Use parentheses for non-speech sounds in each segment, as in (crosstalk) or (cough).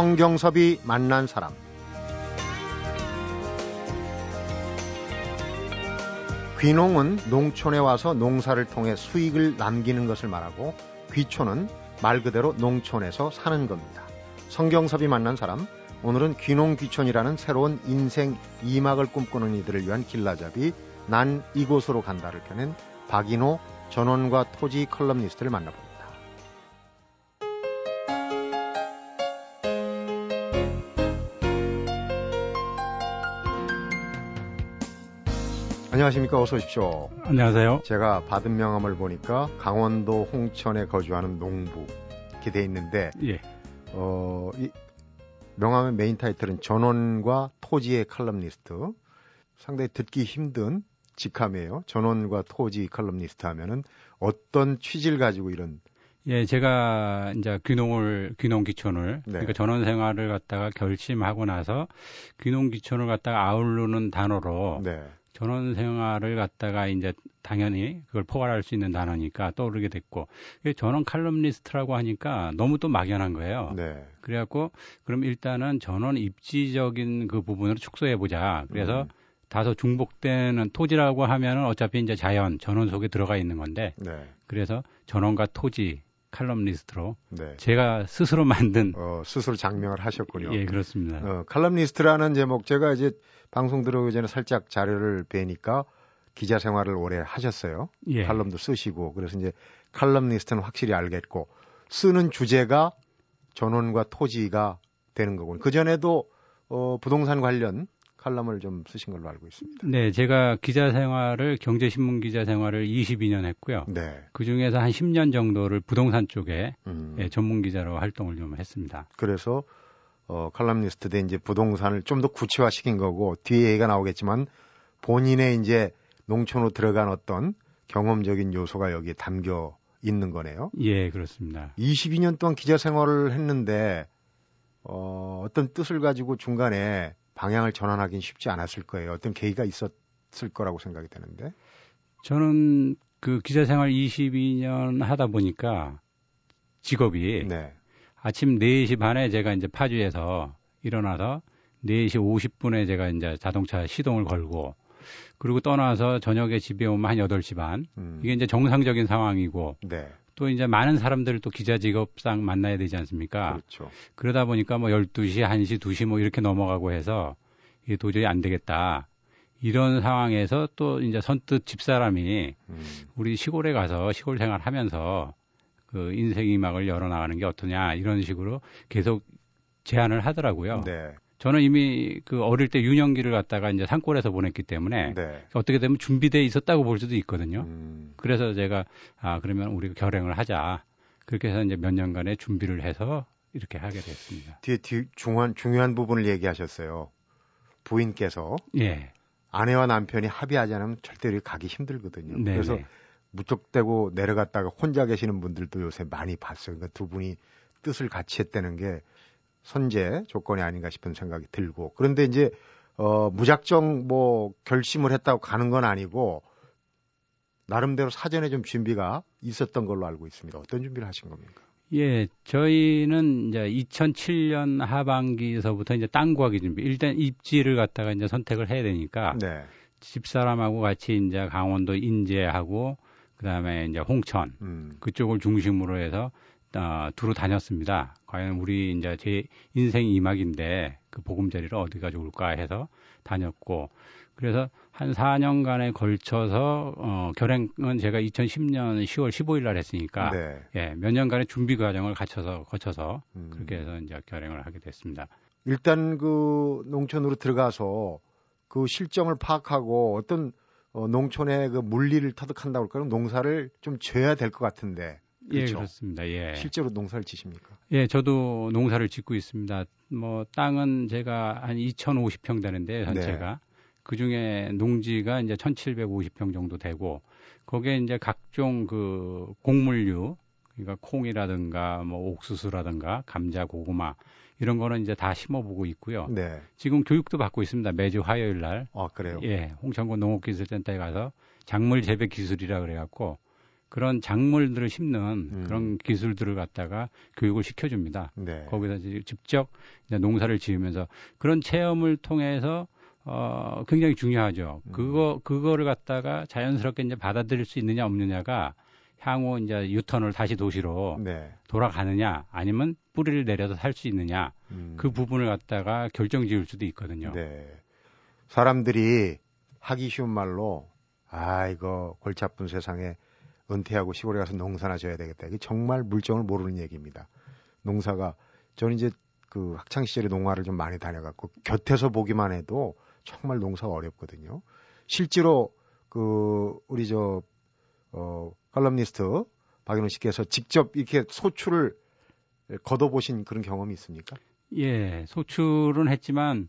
성경섭이 만난 사람 귀농은 농촌에 와서 농사를 통해 수익을 남기는 것을 말하고 귀촌은 말 그대로 농촌에서 사는 겁니다. 성경섭이 만난 사람 오늘은 귀농 귀촌이라는 새로운 인생 이막을 꿈꾸는 이들을 위한 길라잡이 난 이곳으로 간다를 펴낸 박인호 전원과 토지 칼럼니스트를 만나봅니다. 안녕하십니까. 어서 오십시오. 안녕하세요. 제가 받은 명함을 보니까 강원도 홍천에 거주하는 농부 이렇게 돼 있는데 예. 어, 이 명함의 메인 타이틀은 전원과 토지의 칼럼니스트. 상당히 듣기 힘든 직함이에요. 전원과 토지 칼럼니스트 하면은 어떤 취지를 가지고 이런 예, 제가 이제 귀농을 귀농 기촌을 네. 그러니까 전원 생활을 갖다가 결심하고 나서 귀농 기촌을 갖다가 아우르는 단어로 네. 전원 생활을 갖다가 이제 당연히 그걸 포괄할 수 있는 단어니까 떠오르게 됐고 전원 칼럼니스트라고 하니까 너무 또 막연한 거예요. 네. 그래갖고 그럼 일단은 전원 입지적인 그 부분으로 축소해 보자. 그래서 음. 다소 중복되는 토지라고 하면은 어차피 이제 자연 전원 속에 들어가 있는 건데 네. 그래서 전원과 토지 칼럼니스트로 네. 제가 스스로 만든 어, 스스로 장명을 하셨군요. 예 그렇습니다. 어, 칼럼니스트라는 제목 제가 이제 방송 들어오기 전에 살짝 자료를 뵈니까 기자 생활을 오래 하셨어요. 예. 칼럼도 쓰시고 그래서 이제 칼럼니스트는 확실히 알겠고 쓰는 주제가 전원과 토지가 되는 거고 그 전에도 어, 부동산 관련 칼럼을 좀 쓰신 걸로 알고 있습니다. 네, 제가 기자 생활을 경제신문 기자 생활을 22년 했고요. 네. 그 중에서 한 10년 정도를 부동산 쪽에 음, 예, 전문 기자로 활동을 좀 했습니다. 그래서 어, 칼럼니스트 대 이제 부동산을 좀 더 구체화시킨 거고 뒤에 얘기가 나오겠지만 본인의 이제 농촌으로 들어간 어떤 경험적인 요소가 여기에 담겨 있는 거네요. 예, 그렇습니다. 22년 동안 기자 생활을 했는데 어, 어떤 뜻을 가지고 중간에 방향을 전환하기는 쉽지 않았을 거예요. 어떤 계기가 있었을 거라고 생각이 되는데. 저는 그 기자 생활 22년 하다 보니까 직업이 네. 아침 4시 반에 제가 이제 파주에서 일어나서 4시 50분에 제가 이제 자동차 시동을 걸고 그리고 떠나서 저녁에 집에 오면 한 8시 반. 음, 이게 이제 정상적인 상황이고 네. 또 이제 많은 사람들을 또 기자 직업상 만나야 되지 않습니까? 그렇죠. 그러다 보니까 뭐 12시, 1시, 2시 뭐 이렇게 넘어가고 해서 이게 도저히 안 되겠다. 이런 상황에서 또 이제 선뜻 집사람이 음, 우리 시골에 가서 시골 생활 하면서 그 인생 이막을 열어나가는 게 어떠냐 이런 식으로 계속 제안을 하더라고요. 네. 저는 이미 그 어릴 때 유년기를 갖다가 이제 산골에서 보냈기 때문에 네. 어떻게 되면 준비돼 있었다고 볼 수도 있거든요. 음, 그래서 제가 아 그러면 우리가 결행을 하자 그렇게 해서 이제 몇 년간의 준비를 해서 이렇게 하게 됐습니다. 뒤에 뒤, 중요한, 중요한 부분을 얘기하셨어요. 부인께서 예, 아내와 남편이 합의하지 않으면 절대 로 가기 힘들거든요. 네, 그래서 네. 무턱대고 내려갔다가 혼자 계시는 분들도 요새 많이 봤어요. 그러니까 두 분이 뜻을 같이 했다는 게 선제 조건이 아닌가 싶은 생각이 들고 그런데 이제 어 무작정 뭐 결심을 했다고 가는 건 아니고 나름대로 사전에 좀 준비가 있었던 걸로 알고 있습니다. 어떤 준비를 하신 겁니까? 예, 저희는 이제 2007년 하반기서부터 이제 땅 구하기 준비. 일단 입지를 갖다가 이제 선택을 해야 되니까 네. 집사람하고 같이 이제 강원도 인제하고 그다음에 이제 홍천 음. 그쪽을 중심으로 해서 어, 두루 다녔습니다. 과연 우리 이제 제 인생 이막인데 그 보금자리를 어디가 좋을까 해서 다녔고 그래서 한 4년간에 걸쳐서 어, 결행은 제가 2010년 10월 15일 날 했으니까 네. 예, 몇 년간의 준비 과정을 거쳐서 거쳐서 음. 그렇게 해서 이제 결행을 하게 됐습니다. 일단 그 농촌으로 들어가서 그 실정을 파악하고 어떤 어, 농촌의 그 물리를 터득한다고 할까요? 농사를 좀 져야 될 것 같은데. 예, 그렇죠? 그렇습니다. 예. 실제로 농사를 지십니까? 예, 저도 농사를 짓고 있습니다. 뭐 땅은 제가 한 2,050평 되는데 전체가 그 중에 농지가 이제 1,750평 정도 되고 거기에 이제 각종 그 곡물류 그러니까 콩이라든가 뭐 옥수수라든가 감자, 고구마 이런 거는 이제 다 심어보고 있고요. 네. 지금 교육도 받고 있습니다. 매주 화요일 날. 아, 그래요? 예, 홍천군 농업기술센터에 가서 작물 재배 기술이라 그래갖고 그런 작물들을 심는 음. 그런 기술들을 갖다가 교육을 시켜줍니다. 네. 거기서 직접 농사를 지으면서 그런 체험을 통해서 어 굉장히 중요하죠. 음. 그거 그거를 갖다가 자연스럽게 이제 받아들일 수 있느냐 없느냐가 향후 이제 유턴을 다시 도시로 네. 돌아가느냐 아니면 뿌리를 내려서 살 수 있느냐 음. 그 부분을 갖다가 결정 지을 수도 있거든요. 네. 사람들이 하기 쉬운 말로 아 이거 골치 아픈 세상에 은퇴하고 시골에 가서 농사나 져야 되겠다. 이게 정말 물정을 모르는 얘기입니다. 농사가 저는 이제 그 학창 시절에 농화를 좀 많이 다녀갖고 곁에서 보기만 해도 정말 농사가 어렵거든요. 실제로 그 우리 저 어, 칼럼니스트 박인호 씨께서 직접 이렇게 소출을 걷어보신 그런 경험이 있습니까? 예, 소출은 했지만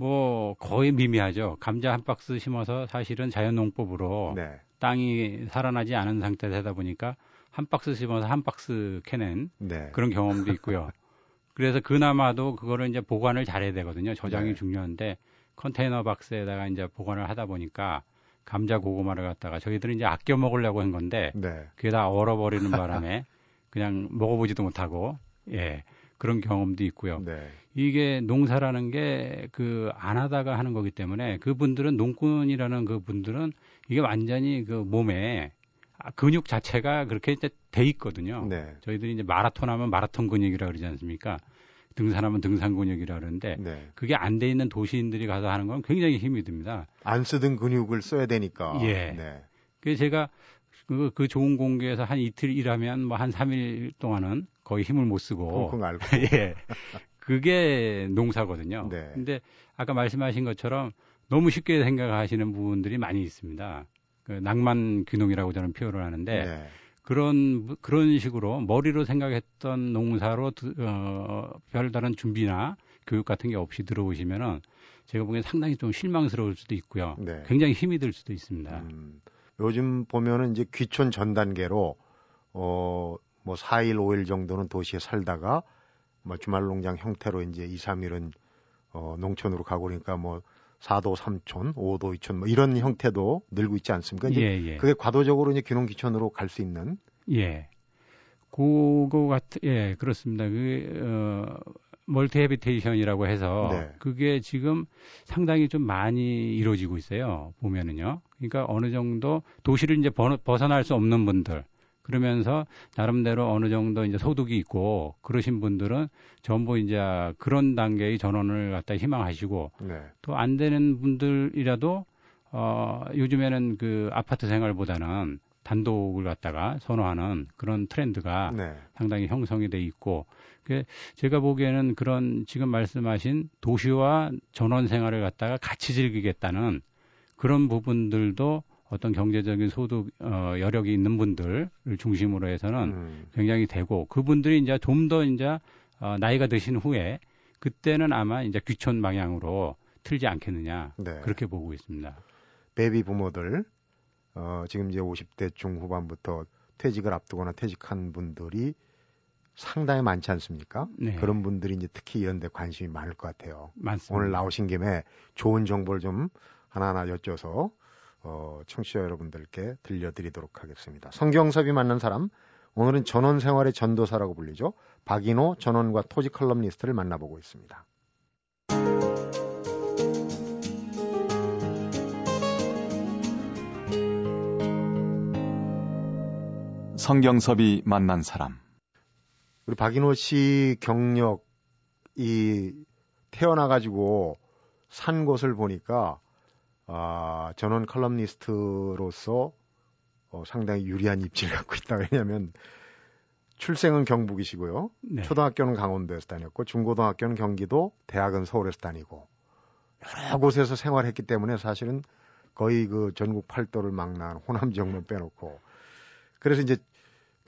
뭐 거의 미미하죠. 감자 한 박스 심어서 사실은 자연농법으로 네. 땅이 살아나지 않은 상태에 되다 보니까 한 박스 심어서 한 박스 캐낸 네. 그런 경험도 있고요. (laughs) 그래서 그나마도 그거를 이제 보관을 잘해야 되거든요. 저장이 네. 중요한데 컨테이너 박스에다가 이제 보관을 하다 보니까 감자 고구마를 갖다가 저희들은 이제 아껴 먹으려고 한 건데 네. 그게 다 얼어버리는 바람에 그냥 먹어보지도 못하고 예 그런 경험도 있고요. 네. 이게 농사라는 게 그 안 하다가 하는 거기 때문에 그분들은 농꾼이라는 그 분들은 이게 완전히 그 몸에 근육 자체가 그렇게 돼 있거든요. 네. 저희들이 이제 마라톤 하면 마라톤 근육이라 그러지 않습니까? 등산하면 등산 근육이라 그러는데 네. 그게 안 돼 있는 도시인들이 가서 하는 건 굉장히 힘이 듭니다. 안 쓰던 근육을 써야 되니까. 예. 네. 그래서 제가 그, 그 좋은 공기에서 한 이틀 일하면 뭐 한 3일 동안은 거의 힘을 못 쓰고. (laughs) 예. 그게 농사거든요. 네. 근데 아까 말씀하신 것처럼 너무 쉽게 생각하시는 부분들이 많이 있습니다. 그 낭만 귀농이라고 저는 표현을 하는데 네. 그런 그런 식으로 머리로 생각했던 농사로 어, 별다른 준비나 교육 같은 게 없이 들어오시면은 제가 보기엔 상당히 좀 실망스러울 수도 있고요. 네. 굉장히 힘이 들 수도 있습니다. 음, 요즘 보면은 이제 귀촌 전 단계로 어 뭐 4일 5일 정도는 도시에 살다가 뭐 주말 농장 형태로 이제 2, 3일은 어 농촌으로 가고 그러니까 뭐 4도 3촌, 5도 2촌 뭐 이런 형태도 늘고 있지 않습니까? 이제 예, 예. 그게 과도적으로 이제 귀농 귀촌으로 갈 수 있는 예. 그거 같 예, 그렇습니다. 그 어, 멀티 헤비테이션이라고 해서 네. 그게 지금 상당히 좀 많이 이루어지고 있어요. 보면은요. 그러니까 어느 정도 도시를 이제 벗어날 수 없는 분들 그러면서 나름대로 어느 정도 이제 소득이 있고 그러신 분들은 전부 이제 그런 단계의 전원을 갖다 희망하시고 네. 또안 되는 분들이라도 어 요즘에는 그 아파트 생활보다는 단독을 갖다가 선호하는 그런 트렌드가 네. 상당히 형성이 돼 있고 그 제가 보기에는 그런 지금 말씀하신 도시와 전원 생활을 갖다가 같이 즐기겠다는 그런 부분들도 어떤 경제적인 소득 어, 여력이 있는 분들을 중심으로 해서는 음. 굉장히 되고 그분들이 이제 좀 더 이제 어, 나이가 드신 후에 그때는 아마 이제 귀촌 방향으로 틀지 않겠느냐 네. 그렇게 보고 있습니다. 베이비 부모들 어, 지금 이제 50대 중후반부터 퇴직을 앞두거나 퇴직한 분들이 상당히 많지 않습니까? 네. 그런 분들이 이제 특히 이런 데 관심이 많을 것 같아요. 맞습니다. 오늘 나오신 김에 좋은 정보를 좀 하나하나 여쭤서 어, 청취자 여러분들께 들려드리도록 하겠습니다. 성경섭이 만난 사람, 오늘은 전원 생활의 전도사라고 불리죠. 박인호 전원과 토지 컬럼니스트를 만나보고 있습니다. 성경섭이 만난 사람. 우리 박인호 씨 경력이 태어나가지고 산 곳을 보니까 아, 전원 컬럼니스트로서 어, 상당히 유리한 입지를 갖고 있다. 왜냐하면 출생은 경북이시고요. 네. 초등학교는 강원도에서 다녔고 중고등학교는 경기도, 대학은 서울에서 다니고 여러 곳에서 생활했기 때문에 사실은 거의 그 전국 팔도를 막난 호남 지역만 빼놓고 그래서 이제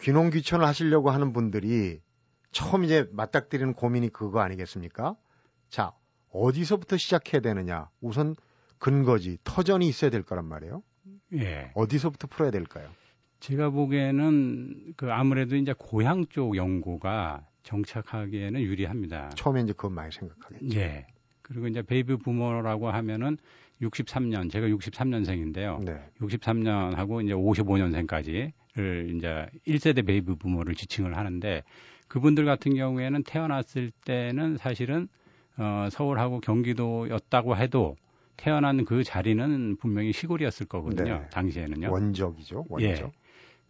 귀농 귀촌을 하시려고 하는 분들이 처음 이제 맞닥뜨리는 고민이 그거 아니겠습니까? 자, 어디서부터 시작해야 되느냐? 우선 근거지, 터전이 있어야 될 거란 말이에요. 예. 어디서부터 풀어야 될까요? 제가 보기에는 그 아무래도 이제 고향 쪽 연고가 정착하기에는 유리합니다. 처음에 이제 그건 많이 생각하겠죠. 예. 그리고 이제 베이비 부머라고 하면은 63년, 제가 63년생인데요. 네. 63년하고 이제 55년생까지 이제 1세대 베이비 부머를 지칭을 하는데 그분들 같은 경우에는 태어났을 때는 사실은 어, 서울하고 경기도였다고 해도 태어난 그 자리는 분명히 시골이었을 거거든요. 네. 당시에는요. 원적이죠. 원적. 예.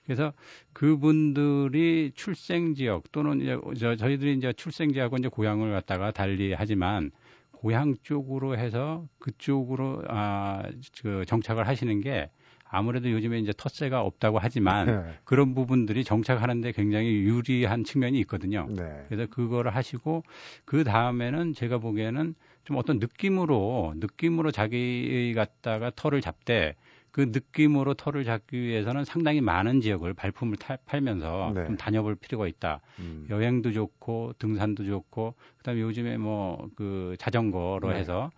그래서 그분들이 출생 지역 또는 이제 저, 저희들이 이제 출생 지역하고 이제 고향을 갖다가 달리 하지만 고향 쪽으로 해서 그쪽으로 아, 그 정착을 하시는 게 아무래도 요즘에 이제 텃세가 없다고 하지만 네. 그런 부분들이 정착하는데 굉장히 유리한 측면이 있거든요. 네. 그래서 그거를 하시고 그 다음에는 제가 보기에는 좀 어떤 느낌으로 느낌으로 자기 갖다가 털을 잡되 그 느낌으로 털을 잡기 위해서는 상당히 많은 지역을 발품을 타, 팔면서 네. 좀 다녀볼 필요가 있다. 음. 여행도 좋고 등산도 좋고 그다음에 요즘에 뭐 그 자전거로 네. 해서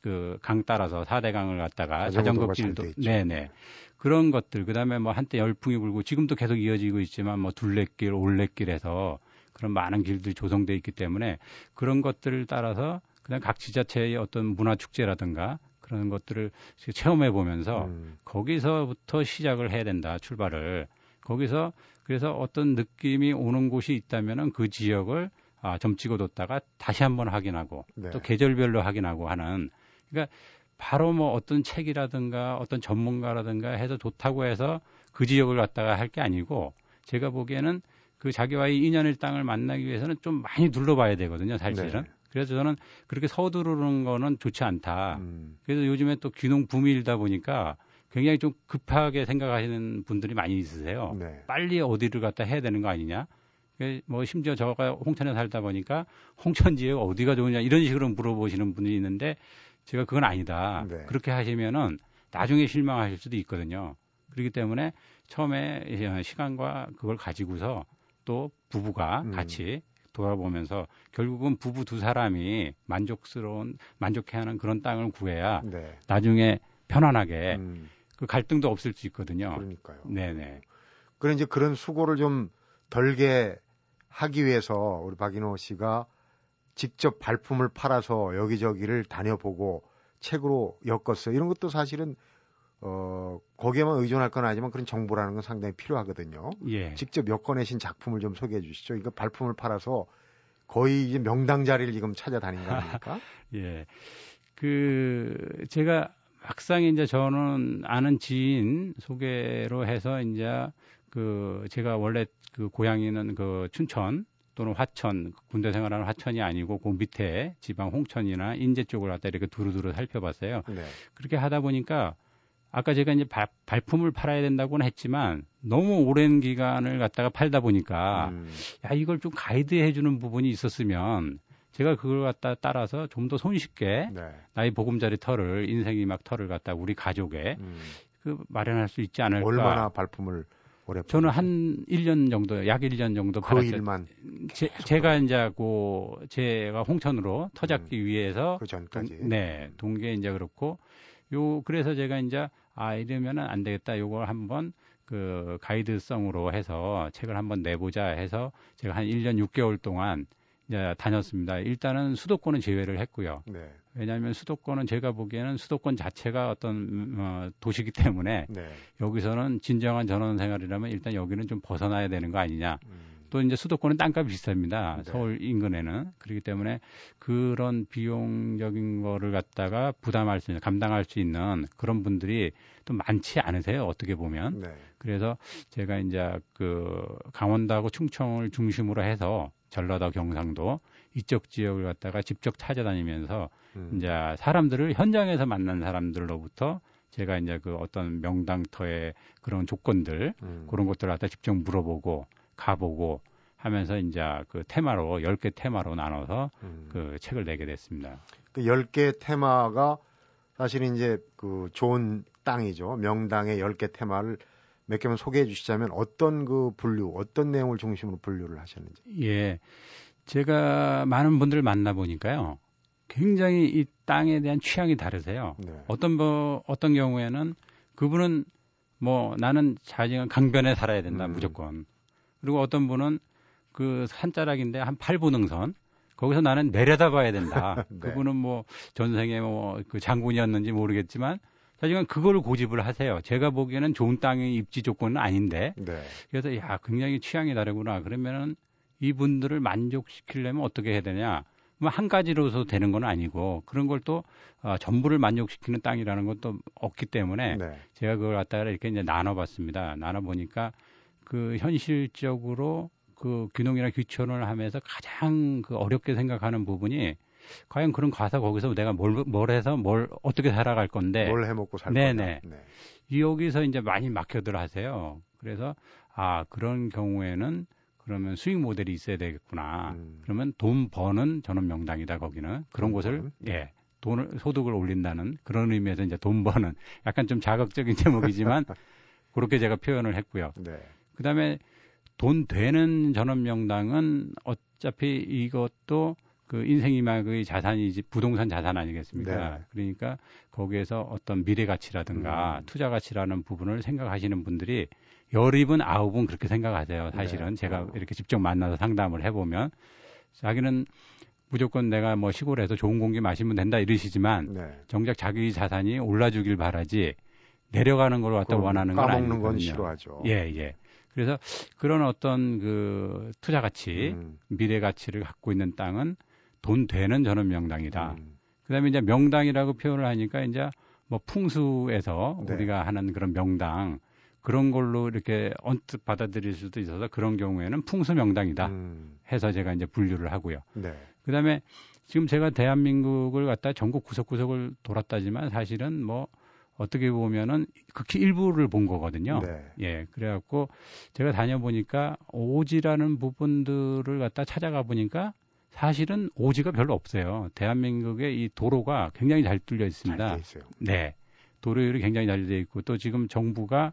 그 강 따라서 사대강을 갖다가 자전거 길도 네네 그런 것들 그다음에 뭐 한때 열풍이 불고 지금도 계속 이어지고 있지만 뭐 둘레길 올레길에서 그런 많은 길들이 조성돼 있기 때문에 그런 것들을 따라서 그냥 각 지자체의 어떤 문화 축제라든가 그런 것들을 체험해 보면서 음. 거기서부터 시작을 해야 된다 출발을 거기서 그래서 어떤 느낌이 오는 곳이 있다면은 그 지역을 아, 점 찍어뒀다가 다시 한번 확인하고 네. 또 계절별로 확인하고 하는 그러니까 바로 뭐 어떤 책이라든가 어떤 전문가라든가 해서 좋다고 해서 그 지역을 갖다가 할 게 아니고 제가 보기에는 그 자기와의 인연의 땅을 만나기 위해서는 좀 많이 둘러봐야 되거든요, 사실은. 네. 그래서 저는 그렇게 서두르는 거는 좋지 않다. 음. 그래서 요즘에 또 귀농 붐이다 보니까 굉장히 좀 급하게 생각하시는 분들이 많이 있으세요. 네. 빨리 어디를 갖다 해야 되는 거 아니냐. 뭐 심지어 저가 홍천에 살다 보니까 홍천 지역 어디가 좋으냐 이런 식으로 물어보시는 분이 있는데 제가 그건 아니다. 네. 그렇게 하시면은 나중에 실망하실 수도 있거든요. 그렇기 때문에 처음에 시간과 그걸 가지고서 또 부부가 음. 같이 돌아보면서 결국은 부부 두 사람이 만족스러운 만족해하는 그런 땅을 구해야 네. 나중에 편안하게 음. 그 갈등도 없을 수 있거든요. 그러니까요. 네네. 그래 이제 그런 수고를 좀 덜게 하기 위해서 우리 박인호 씨가 직접 발품을 팔아서 여기저기를 다녀보고 책으로 엮었어요. 이런 것도 사실은 어, 거기에만 의존할 건 아니지만 그런 정보라는 건 상당히 필요하거든요. 예. 직접 엮어내신 작품을 좀 소개해 주시죠. 이거 발품을 팔아서 거의 이제 명당 자리를 지금 찾아다닌 거 아닙니까? (laughs) 예. 그, 제가 막상 이제 저는 아는 지인 소개로 해서 이제 그 제가 원래 그 고향이는 그 춘천 또는 화천 군대 생활하는 화천이 아니고 그 밑에 지방 홍천이나 인제 쪽을 갖다 이렇게 두루두루 살펴봤어요. 네. 그렇게 하다 보니까 아까 제가 이제 바, 발품을 팔아야 된다고는 했지만 너무 오랜 기간을 갖다가 팔다 보니까 음. 야 이걸 좀 가이드해 주는 부분이 있었으면 제가 그걸 갖다 따라서 좀 더 손쉽게 네. 나의 보금자리 털을 인생이 막 털을 갖다 우리 가족에 음. 그 마련할 수 있지 않을까. 얼마나 발품을 오래 저는 한 1년 정도, 약 1년 정도 그 팔았어요. 일만 제, 가 이제 그 제가 홍천으로 터잡기 음. 위해서 그 전까지 동, 네, 동계 이제 그렇고 요 그래서 제가 이제 아 이러면은 안 되겠다. 요걸 한번 그 가이드성으로 해서 책을 한번 내보자 해서 제가 한 1년 6개월 동안 이제 다녔습니다. 일단은 수도권은 제외를 했고요. 네. 왜냐하면 수도권은 제가 보기에는 수도권 자체가 어떤 어, 도시기 때문에 네. 여기서는 진정한 전원 생활이라면 일단 여기는 좀 벗어나야 되는 거 아니냐. 음. 또 이제 수도권은 땅값이 비쌉니다. 네. 서울 인근에는. 그렇기 때문에 그런 비용적인 거를 갖다가 부담할 수 있는, 감당할 수 있는 그런 분들이 또 많지 않으세요. 어떻게 보면. 네. 그래서 제가 이제 그 강원도하고 충청을 중심으로 해서 전라도 경상도 이쪽 지역을 갖다가 직접 찾아다니면서 음. 이제 사람들을 현장에서 만난 사람들로부터 제가 이제 그 어떤 명당터의 그런 조건들 음. 그런 것들을 갖다 직접 물어보고 가보고 하면서 이제 그 테마로 10개 테마로 나눠서 음. 그 책을 내게 됐습니다. 그 10개 테마가 사실 이제 그 좋은 땅이죠. 명당의 10개 테마를 몇 개만 소개해 주시자면 어떤 그 분류, 어떤 내용을 중심으로 분류를 하셨는지. 예. 제가 많은 분들을 만나 보니까요. 굉장히 이 땅에 대한 취향이 다르세요. 네. 어떤 뭐 어떤 경우에는 그분은 뭐 나는 자기가 강변에 살아야 된다 음. 무조건. 그리고 어떤 분은 그 산자락인데 한 8분 능선 거기서 나는 내려다 봐야 된다. (laughs) 네. 그분은 뭐 전생에 뭐 그 장군이었는지 모르겠지만 하지만 그걸 고집을 하세요. 제가 보기에는 좋은 땅의 입지 조건은 아닌데. 네. 그래서 야 굉장히 취향이 다르구나. 그러면은 이분들을 만족시키려면 어떻게 해야 되냐? 뭐한 가지로서 되는 건 아니고 그런 걸 또 어, 전부를 만족시키는 땅이라는 것도 없기 때문에 네. 제가 그걸 갖다가 이렇게 이제 나눠봤습니다. 나눠보니까 그 현실적으로 그 귀농이나 귀촌을 하면서 가장 그 어렵게 생각하는 부분이 과연 그런 가서 거기서 내가 뭘, 뭘 해서 뭘 어떻게 살아갈 건데 뭘 해먹고 살 네네. 네. 여기서 이제 많이 막혀들 하세요. 그래서 아 그런 경우에는 그러면 수익 모델이 있어야 되겠구나. 음. 그러면 돈 버는 전원 명당이다 거기는 그런 돈 곳을? 예 돈을 소득을 올린다는 그런 의미에서 이제 돈 버는 약간 좀 자극적인 제목이지만 (laughs) 그렇게 제가 표현을 했고요. 네. 그 다음에 돈 되는 전원 명당은 어차피 이것도 그 인생이막의 자산이지 부동산 자산 아니겠습니까? 네. 그러니까 거기에서 어떤 미래 가치라든가 음. 투자 가치라는 부분을 생각하시는 분들이 열입은 아홉은 그렇게 생각하세요. 사실은 네. 제가 어. 이렇게 직접 만나서 상담을 해보면 자기는 무조건 내가 뭐 시골에서 좋은 공기 마시면 된다 이러시지만 네. 정작 자기 자산이 올라주길 바라지 내려가는 걸 갖다 원하는 건 까먹는 건 아니거든요. 싫어하죠. 예, 예. 그래서 그런 어떤 그 투자 가치, 음. 미래 가치를 갖고 있는 땅은 돈 되는 전원 명당이다. 음. 그다음에 이제 명당이라고 표현을 하니까 이제 뭐 풍수에서 네. 우리가 하는 그런 명당 그런 걸로 이렇게 언뜻 받아들일 수도 있어서 그런 경우에는 풍수 명당이다 음. 해서 제가 이제 분류를 하고요. 네. 그다음에 지금 제가 대한민국을 갖다 전국 구석구석을 돌았다지만 사실은 뭐 어떻게 보면은 극히 일부를 본 거거든요. 네. 예, 그래갖고 제가 다녀보니까 오지라는 부분들을 갖다 찾아가 보니까 사실은 오지가 별로 없어요. 대한민국의 이 도로가 굉장히 잘 뚫려 있습니다. 잘돼 있어요. 네. 도로율이 굉장히 잘 돼 있고 또 지금 정부가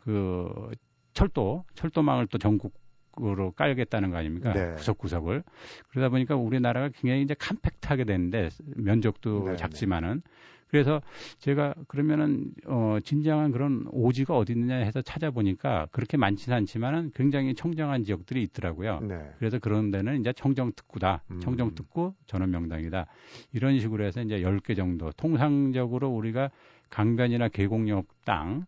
그 철도, 철도망을 또 전국 으로 깔겠다는 거 아닙니까? 네. 구석구석을. 그러다 보니까 우리나라가 굉장히 이제 컴팩트하게 되는데 면적도 네, 네. 작지만은 그래서 제가 그러면은 어 진정한 그런 오지가 어디 있느냐 해서 찾아보니까 그렇게 많지는 않지만은 굉장히 청정한 지역들이 있더라고요. 네. 그래서 그런 데는 이제 청정 특구다. 음. 청정 특구 전원 명당이다. 이런 식으로 해서 이제 10개 정도. 통상적으로 우리가 강변이나 계곡역 땅,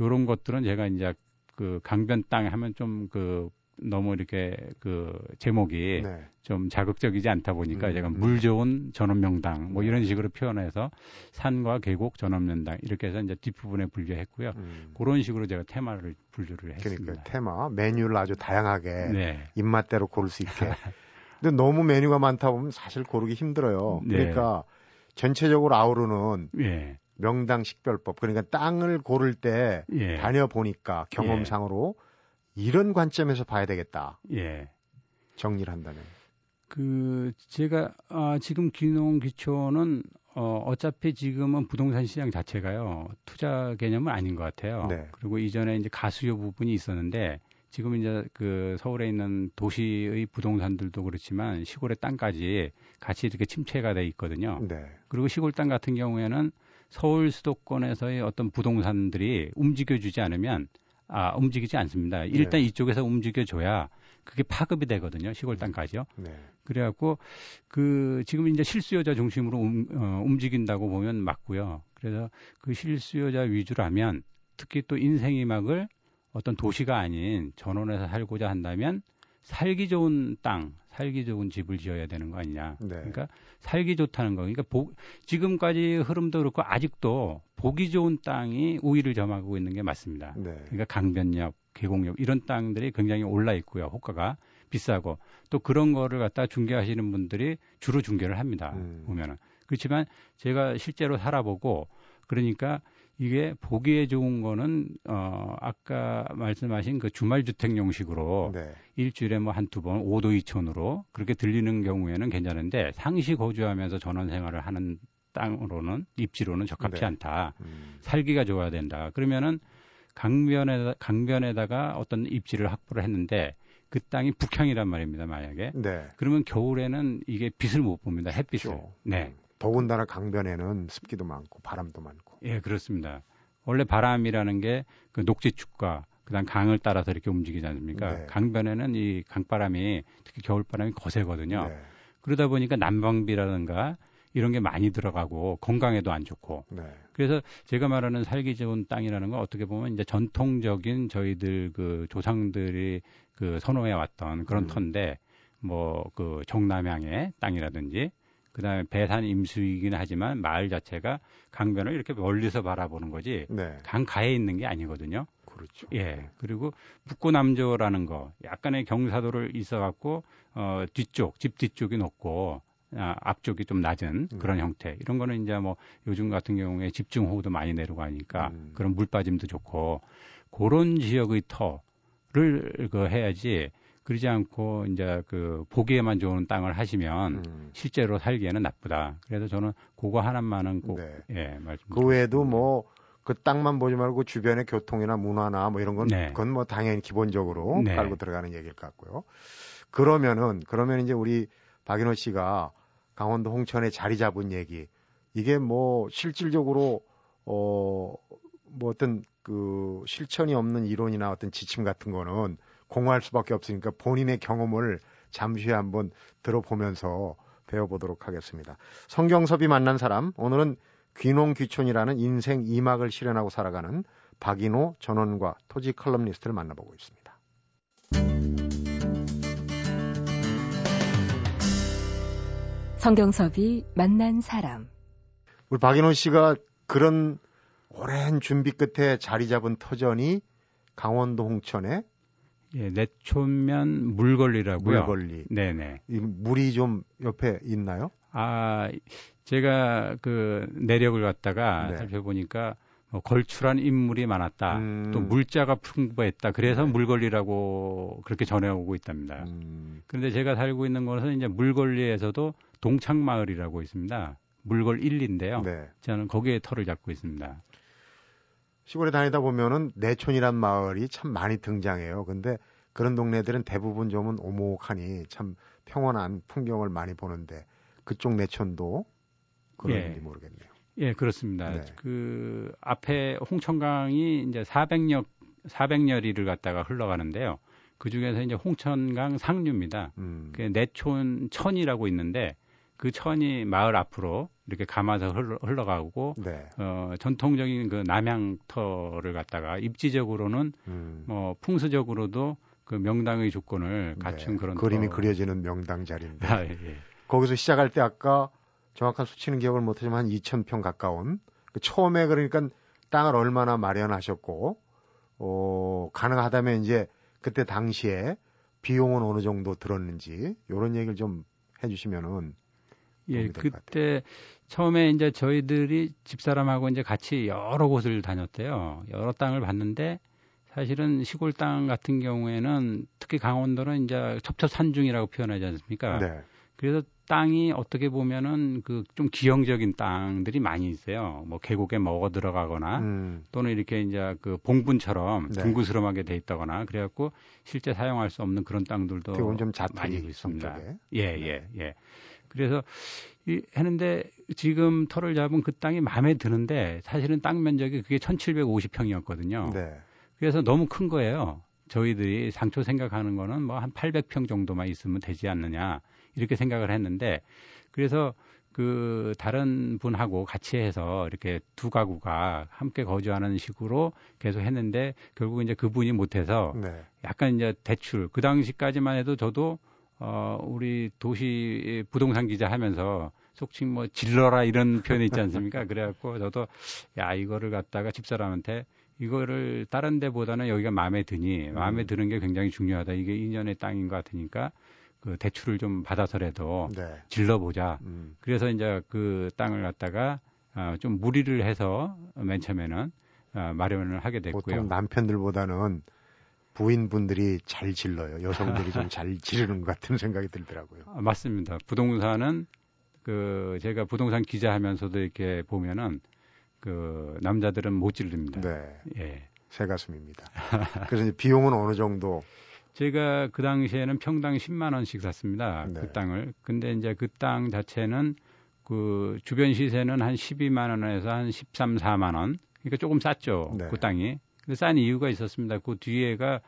요런 것들은 제가 이제 그 강변 땅 하면 좀그 너무 이렇게 그 제목이 네. 좀 자극적이지 않다 보니까 음, 제가 음. 물 좋은 전원명당 뭐 네. 이런 식으로 표현해서 산과 계곡 전원명당 이렇게 해서 이제 뒷부분에 분류했고요. 음. 그런 식으로 제가 테마를 분류를 했습니다. 그러니까 테마 메뉴를 아주 다양하게 네. 입맛대로 고를 수 있게. (laughs) 근데 너무 메뉴가 많다 보면 사실 고르기 힘들어요. 네. 그러니까 전체적으로 아우르는 예. 명당 식별법. 그러니까 땅을 고를 때 예. 다녀 보니까 경험상으로 이런 관점에서 봐야 되겠다. 예. 정리를 한다면. 그 제가 아, 지금 귀농 귀촌은 어, 어차피 지금은 부동산 시장 자체가요 투자 개념은 아닌 것 같아요. 네. 그리고 이전에 이제 가수요 부분이 있었는데 지금 이제 그 서울에 있는 도시의 부동산들도 그렇지만 시골의 땅까지 같이 이렇게 침체가 돼 있거든요. 네. 그리고 시골 땅 같은 경우에는 서울 수도권에서의 어떤 부동산들이 움직여주지 않으면 아 움직이지 않습니다. 일단 네. 이쪽에서 움직여줘야 그게 파급이 되거든요. 시골 땅까지요. 네. 그래갖고 그 지금 이제 실수요자 중심으로 움, 어, 움직인다고 보면 맞고요. 그래서 그 실수요자 위주라면 특히 또 인생이막을 어떤 도시가 아닌 전원에서 살고자 한다면 살기 좋은 땅, 살기 좋은 집을 지어야 되는 거 아니냐. 네. 그러니까 살기 좋다는 거. 그러니까 복, 지금까지 흐름도 그렇고 아직도 보기 좋은 땅이 우위를 점하고 있는 게 맞습니다. 네. 그러니까 강변역, 계곡역 이런 땅들이 굉장히 올라 있고요. 호가가 비싸고 또 그런 거를 갖다 중개하시는 분들이 주로 중개를 합니다. 음. 보면은 그렇지만 제가 실제로 살아보고 그러니까 이게 보기에 좋은 거는 어 아까 말씀하신 그 주말 주택 형식으로 네. 일주일에 뭐 한 두 번, 5도 2촌으로 그렇게 들리는 경우에는 괜찮은데 상시 거주하면서 전원 생활을 하는 땅으로는 입지로는 적합치 네. 않다. 음. 살기가 좋아야 된다. 그러면은 강변에 강변에다가 어떤 입지를 확보를 했는데 그 땅이 북향이란 말입니다. 만약에 네. 그러면 겨울에는 이게 빛을 못 봅니다. 햇빛을. 그렇죠. 네. 음. 더군다나 강변에는 습기도 많고 바람도 많고. 예, 그렇습니다. 원래 바람이라는 게 그 녹지축과 그다음 강을 따라서 이렇게 움직이지 않습니까? 네. 강변에는 이 강바람이 특히 겨울바람이 거세거든요. 네. 그러다 보니까 난방비라든가 이런 게 많이 들어가고 건강에도 안 좋고. 네. 그래서 제가 말하는 살기 좋은 땅이라는 건 어떻게 보면 이제 전통적인 저희들 그 조상들이 그 선호해 왔던 그런 음. 터인데 뭐 그 정남향의 땅이라든지 그다음에 배산 임수이긴 하지만 마을 자체가 강변을 이렇게 멀리서 바라보는 거지 네. 강가에 있는 게 아니거든요. 그렇죠. 예. 네. 그리고 북구남조라는 거 약간의 경사도를 있어 갖고 어 뒤쪽 집 뒤쪽이 높고 아, 앞쪽이 좀 낮은 음. 그런 형태 이런 거는 이제 뭐 요즘 같은 경우에 집중호우도 많이 내려가니까 음. 그런 물 빠짐도 좋고 그런 지역의 터를 그 해야지 그러지 않고 이제 그 보기에만 좋은 땅을 하시면 음. 실제로 살기에는 나쁘다. 그래서 저는 그거 하나만은 꼭 네. 예, 말씀. 그 외에도 뭐 그 땅만 보지 말고 주변의 교통이나 문화나 뭐 이런 건 네. 그건 뭐 당연히 기본적으로 네. 깔고 들어가는 얘기일 것 같고요. 그러면은 그러면 이제 우리 박인호 씨가 강원도 홍천에 자리 잡은 얘기 이게 뭐 실질적으로 어뭐 어떤 그 실천이 없는 이론이나 어떤 지침 같은 거는 공부할 수밖에 없으니까 본인의 경험을 잠시 한번 들어보면서 배워보도록 하겠습니다. 성경섭이 만난 사람, 오늘은 귀농귀촌이라는 인생 이막을 실현하고 살아가는 박인호 전원과 토지 컬럼니스트를 만나보고 있습니다. 성경섭이 만난 사람. 우리 박인호 씨가 그런 오랜 준비 끝에 자리 잡은 터전이 강원도 홍천에 예, 내촌면 물걸리라고요. 물걸리. 네네. 이 물이 좀 옆에 있나요? 아, 제가 그 내력을 갖다가 네. 살펴보니까 뭐 걸출한 인물이 많았다. 음. 또 물자가 풍부했다. 그래서 네. 물걸리라고 그렇게 전해오고 있답니다. 음. 그런데 제가 살고 있는 곳은 이제 물걸리에서도 동창마을이라고 있습니다. 물걸 1인데요. 네. 저는 거기에 터를 잡고 있습니다. 시골에 다니다 보면은 내촌이란 마을이 참 많이 등장해요. 근데 그런 동네들은 대부분 좀은 오목하니 참 평온한 풍경을 많여 보는데 그쪽 내촌도 그런지 예. 모르겠네요. 예, 그렇습니다. 네. 그 앞에 홍천강이 이제 400여 400여리를 갖다가 흘러가는데요. 그 중에서 이제 홍천강 상류입니다. 음. 그 내촌 천이라고 있는데 그 천이 마을 앞으로 이렇게 감아서 흘러, 흘러가고 네. 어, 전통적인 그 남양터를 갖다가 입지적으로는 음. 뭐 풍수적으로도 그 명당의 조건을 네. 갖춘 네. 그런 그림이 터... 그려지는 명당 자리인데 아, 예. 거기서 시작할 때 아까 정확한 수치는 기억을 못하지만 한 2,000평 가까운 그 처음에 그러니까 땅을 얼마나 마련하셨고 어, 가능하다면 이제 그때 당시에 비용은 어느 정도 들었는지 이런 얘기를 좀 해주시면은 예, 그때 처음에 이제 저희들이 집사람하고 이제 같이 여러 곳을 다녔대요. 여러 땅을 봤는데 사실은 시골 땅 같은 경우에는 특히 강원도는 이제 첩첩산중이라고 표현하지 않습니까? 네. 그래서 땅이 어떻게 보면은 그 좀 기형적인 땅들이 많이 있어요. 뭐 계곡에 먹어 들어가거나 음. 또는 이렇게 이제 그 봉분처럼 네. 둥그스름하게 돼 있다거나 그래갖고 실제 사용할 수 없는 그런 땅들도 좀 많이 있습니다. 예, 네. 예, 예. 그래서 이 했는데 지금 터를 잡은 그 땅이 마음에 드는데 사실은 땅 면적이 그게 1750평이었거든요. 네. 그래서 너무 큰 거예요. 저희들이 상초 생각하는 거는 뭐 한 800평 정도만 있으면 되지 않느냐 이렇게 생각을 했는데 그래서 그 다른 분하고 같이 해서 이렇게 두 가구가 함께 거주하는 식으로 계속 했는데 결국 이제 그분이 못해서 네. 약간 이제 대출 그 당시까지만 해도 저도 어, 우리 도시 부동산 기자 하면서 속칭 뭐 질러라 이런 표현이 있지 않습니까? (laughs) 그래갖고 저도 야, 이거를 갖다가 집사람한테 이거를 다른 데보다는 여기가 마음에 드니 마음에 음. 드는 게 굉장히 중요하다. 이게 2년의 땅인 것 같으니까 그 대출을 좀 받아서라도 네. 질러보자. 음. 그래서 이제 그 땅을 갖다가 어, 좀 무리를 해서 맨 처음에는 어, 마련을 하게 됐고요. 보통 남편들보다는 부인분들이 잘 질러요. (laughs) 여성들이 좀 잘 지르는 것 같은 생각이 들더라고요. 아, 맞습니다. 부동산은 그 제가 부동산 기자 하면서도 이렇게 보면은 그 남자들은 못 지릅니다. 네. 예. 새 가슴입니다. (laughs) 그래서 이제 비용은 어느 정도? 제가 그 당시에는 평당 10만 원씩 샀습니다. 네. 그 땅을. 근데 이제 그 땅 자체는 그 주변 시세는 한 12만 원에서 한 13, 4만 원. 그러니까 조금 쌌죠. 네. 그 땅이. 근데 싼 이유가 있었습니다. 그 뒤에가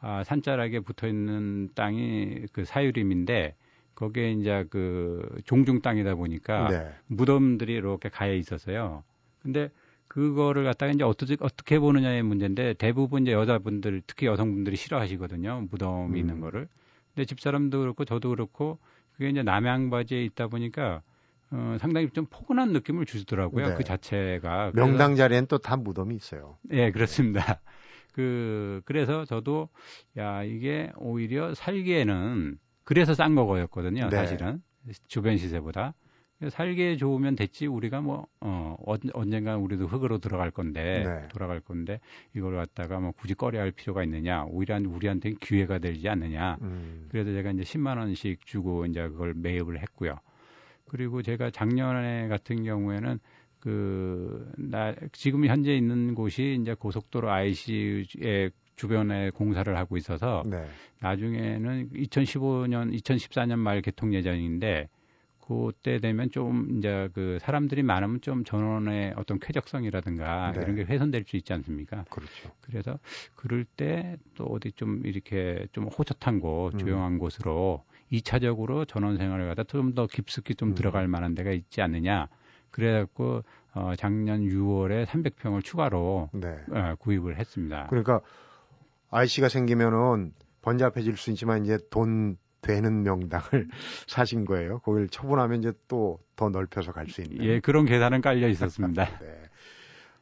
아, 산자락에 붙어 있는 땅이 그 사유림인데 거기에 이제 그 종중 땅이다 보니까 네. 무덤들이 이렇게 가해 있었어요. 근데 그거를 갖다가 이제 어떻게 어떻게 보느냐의 문제인데 대부분 이제 여자분들 특히 여성분들이 싫어하시거든요. 무덤이 음. 있는 거를. 근데 집사람도 그렇고 저도 그렇고 그게 이제 남양 바지에 있다 보니까 어, 상당히 좀 포근한 느낌을 주더라고요. 네. 그 자체가. 명당 자리엔 또 다 무덤이 있어요. 예, 그렇습니다. (laughs) 그, 그래서 저도, 야, 이게 오히려 살기에는, 그래서 싼 거였거든요, 네. 사실은. 주변 시세보다. 살기에 좋으면 됐지, 우리가 뭐, 어, 언- 언젠가 우리도 흙으로 들어갈 건데, 네. 돌아갈 건데, 이걸 갖다가 뭐 굳이 꺼려야 할 필요가 있느냐, 오히려 우리한테는 기회가 되지 않느냐. 음. 그래서 제가 이제 10만 원씩 주고 이제 그걸 매입을 했고요. 그리고 제가 작년에 같은 경우에는 그, 나, 지금 현재 있는 곳이 이제 고속도로 IC의 주변에 공사를 하고 있어서 네. 나중에는 2015년, 2014년 말 개통 예정인데 그때 되면 좀 이제 그 사람들이 많으면 좀 전원의 어떤 쾌적성이라든가 네. 이런 게 훼손될 수 있지 않습니까? 그렇죠. 그래서 그럴 때 또 어디 좀 이렇게 좀 호젓한 곳, 음. 조용한 곳으로 2차적으로 전원 생활을 갖다 좀 더 깊숙이 좀 음. 들어갈 만한 데가 있지 않느냐. 그래갖고 어, 작년 6월에 300평을 추가로 네. 어, 구입을 했습니다. 그러니까 IC가 생기면은 번잡해질 수 있지만 이제 돈 되는 명당을 (laughs) 사신 거예요. 거기를 처분하면 이제 또 더 넓혀서 갈 수 있는. 예, 그런 계산은 깔려 있었습니다. (laughs) 네.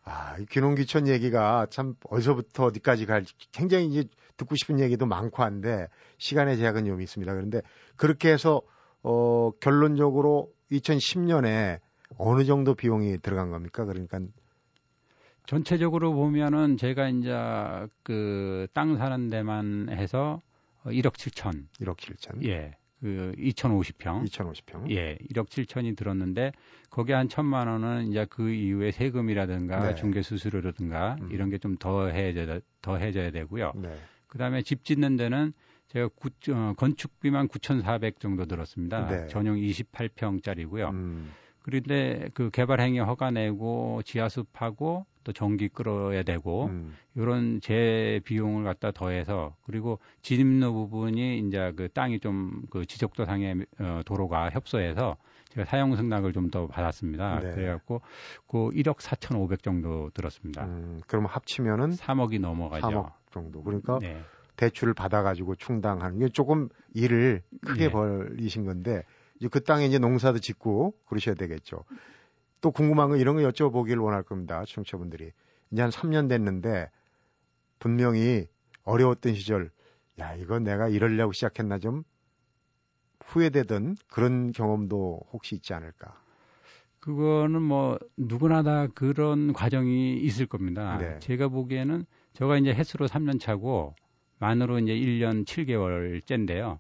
아, 이 귀농귀촌 얘기가 참 어디서부터 어디까지 갈지 굉장히 이제 듣고 싶은 얘기도 많고 한데 시간의 제약은 좀 있습니다. 그런데 그렇게 해서 어 결론적으로 2010년에 어느 정도 비용이 들어간 겁니까? 그러니까 전체적으로 보면은 제가 이제 그 땅 사는 데만 해서 1억 7천, 1억 7천, 예, 그 2,050평, 2,050평. 예, 1억 7천이 들었는데 거기에 한 천만 원은 이제 그 이후에 세금이라든가 네. 중개 수수료라든가 음. 이런 게 좀 더 해야 더 해줘야 되고요. 네. 그다음에 집 짓는 데는 제가 구, 어, 건축비만 9,400 정도 들었습니다. 네. 전용 28평짜리고요. 음, 그런데 그 개발 행위 허가 내고 지하수파고 또 전기 끌어야 되고 음, 이런 재 비용을 갖다 더해서 그리고 진입로 부분이 이제 그 땅이 좀 그 지적도 상의 어, 도로가 협소해서 제가 사용 승낙을 좀 더 받았습니다. 네. 그래갖고 그 1억 4,500 정도 들었습니다. 음, 그럼 합치면은 3억이 넘어가죠. 3억 정도. 그러니까 네. 대출을 받아가지고 충당하는 게 조금 일을 크게 예. 벌이신 건데 이제 그 땅에 이제 농사도 짓고 그러셔야 되겠죠. 또 궁금한 거 이런 거 여쭤보길 원할 겁니다. 청취자분들이 이제 한 3년 됐는데 분명히 어려웠던 시절 야 이거 내가 이러려고 시작했나 좀 후회되던 그런 경험도 혹시 있지 않을까? 그거는 뭐 누구나 다 그런 과정이 있을 겁니다. 네. 제가 보기에는 저가 이제 횟수로 3년 차고 만으로 이제 1년 7개월째인데요.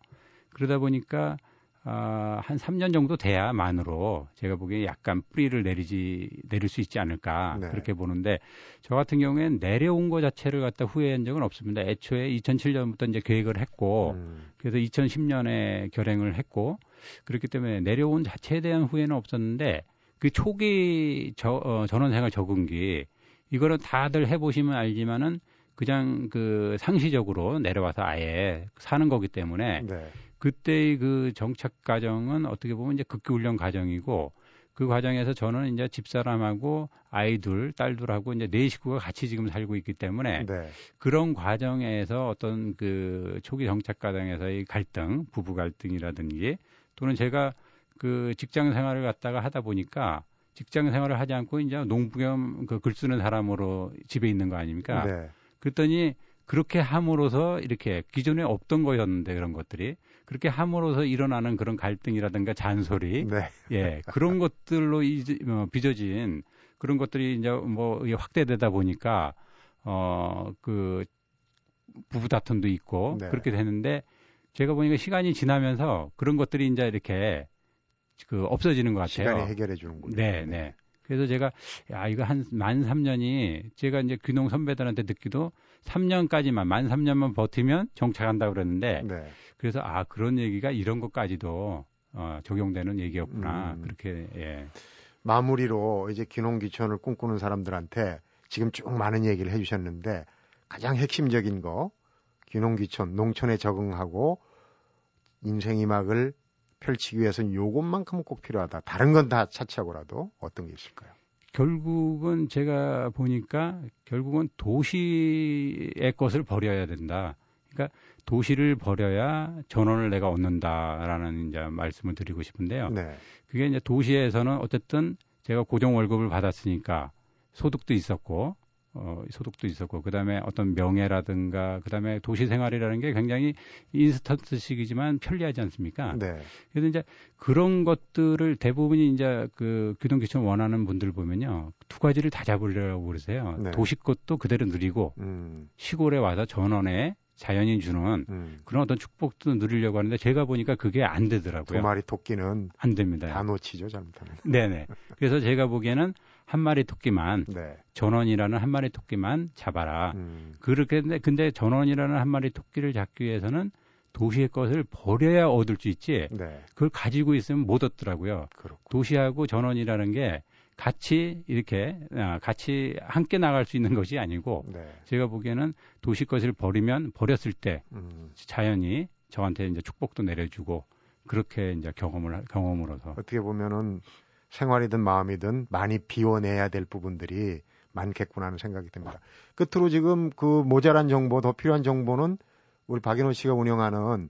그러다 보니까 아, 한 3년 정도 돼야 만으로 제가 보기에 약간 뿌리를 내리지 내릴 수 있지 않을까 네. 그렇게 보는데 저 같은 경우에는 내려온 것 자체를 갖다 후회한 적은 없습니다. 애초에 2007년부터 이제 계획을 했고 음, 그래서 2010년에 결행을 했고 그렇기 때문에 내려온 자체에 대한 후회는 없었는데 그 초기 저, 어, 전원생활 적응기 이거는 다들 해보시면 알지만은 그냥 그 상시적으로 내려와서 아예 사는 거기 때문에 네. 그때의 그 정착 과정은 어떻게 보면 이제 극기 훈련 과정이고 그 과정에서 저는 이제 집사람하고 아이들, 딸들하고 이제 네 식구가 같이 지금 살고 있기 때문에 네. 그런 과정에서 어떤 그 초기 정착 과정에서의 갈등, 부부 갈등이라든지 또는 제가 그 직장 생활을 갖다가 하다 보니까 직장 생활을 하지 않고 이제 농부 겸 그 글 쓰는 사람으로 집에 있는 거 아닙니까? 네. 그랬더니 그렇게 함으로써 이렇게 기존에 없던 거였는데 그런 것들이 그렇게 함으로써 일어나는 그런 갈등이라든가 잔소리 네. 예 그런 것들로 이제 어, 빚어진 그런 것들이 이제 뭐 확대되다 보니까 어 그 부부 다툼도 있고 네. 그렇게 되는데 제가 보니까 시간이 지나면서 그런 것들이 이제 이렇게 그 없어지는 것 같아요. 시간이 해결해 주는군요. 네, 네. 그래서 제가 야 이거 한 만 3년이 제가 이제 귀농 선배들한테 듣기도 3년까지만 만 3년만 버티면 정착한다 고 그랬는데 네. 그래서 아 그런 얘기가 이런 것까지도 어, 적용되는 얘기였구나 음. 그렇게 예. 마무리로 이제 귀농 귀촌을 꿈꾸는 사람들한테 지금 쭉 많은 얘기를 해주셨는데 가장 핵심적인 거 귀농 귀촌 농촌에 적응하고 인생이 막을 펼치기 위해서는 요것만큼은 꼭 필요하다. 다른 건 다 차치하고라도 어떤 게 있을까요? 결국은 제가 보니까 결국은 도시의 것을 버려야 된다. 그러니까 도시를 버려야 전원을 내가 얻는다라는 이제 말씀을 드리고 싶은데요. 네. 그게 이제 도시에서는 어쨌든 제가 고정 월급을 받았으니까 소득도 있었고 어, 소득도 있었고, 그 다음에 어떤 명예라든가, 그 다음에 도시 생활이라는 게 굉장히 인스턴트식이지만 편리하지 않습니까? 네. 그래서 이제 그런 것들을 대부분이 이제 그 교통기천 원하는 분들 보면요. 두 가지를 다 잡으려고 그러세요. 네. 도시 것도 그대로 누리고, 음. 시골에 와서 전원에 자연이 주는 음. 그런 어떤 축복도 누리려고 하는데 제가 보니까 그게 안 되더라고요. 두 마리 토끼는 안 됩니다. 다 놓치죠, 잘못하면. 네네. 그래서 제가 보기에는 한 마리 토끼만 네. 전원이라는 한 마리 토끼만 잡아라. 음. 그렇게 근데, 근데 전원이라는 한 마리 토끼를 잡기 위해서는 도시의 것을 버려야 얻을 수 있지. 네. 그걸 가지고 있으면 못 얻더라고요. 그렇고. 도시하고 전원이라는 게 같이 이렇게 아, 같이 함께 나갈 수 있는 것이 아니고 네. 제가 보기에는 도시 것을 버리면 버렸을 때 음. 자연이 저한테 이제 축복도 내려주고 그렇게 이제 경험을 경험으로서 어떻게 보면은 생활이든 마음이든 많이 비워내야 될 부분들이 많겠구나 하는 생각이 듭니다. 끝으로 지금 그 모자란 정보, 더 필요한 정보는 우리 박인호 씨가 운영하는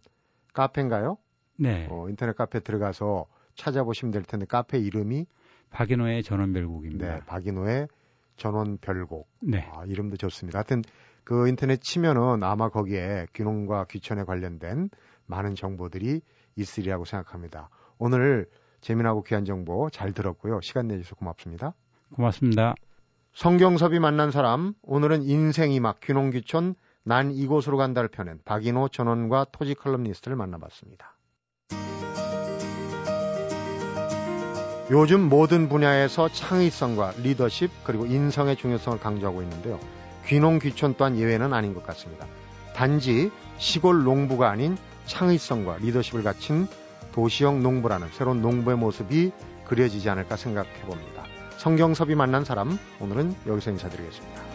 카페인가요? 네. 어, 인터넷 카페 들어가서 찾아보시면 될 텐데 카페 이름이 박인호의 전원별곡입니다. 네, 박인호의 전원별곡. 네. 아, 이름도 좋습니다. 하여튼 그 인터넷 치면은 아마 거기에 귀농과 귀촌에 관련된 많은 정보들이 있으리라고 생각합니다. 오늘 재미나고 귀한 정보 잘 들었고요. 시간 내주셔서 고맙습니다. 고맙습니다. 성경섭이 만난 사람, 오늘은 인생 이막 귀농귀촌 난 이곳으로 간다를 펴낸 박인호 전원과 토지 컬럼니스트를 만나봤습니다. 요즘 모든 분야에서 창의성과 리더십 그리고 인성의 중요성을 강조하고 있는데요. 귀농 귀촌 또한 예외는 아닌 것 같습니다. 단지 시골 농부가 아닌 창의성과 리더십을 갖춘 도시형 농부라는 새로운 농부의 모습이 그려지지 않을까 생각해 봅니다. 성경섭이 만난 사람 오늘은 여기서 인사드리겠습니다.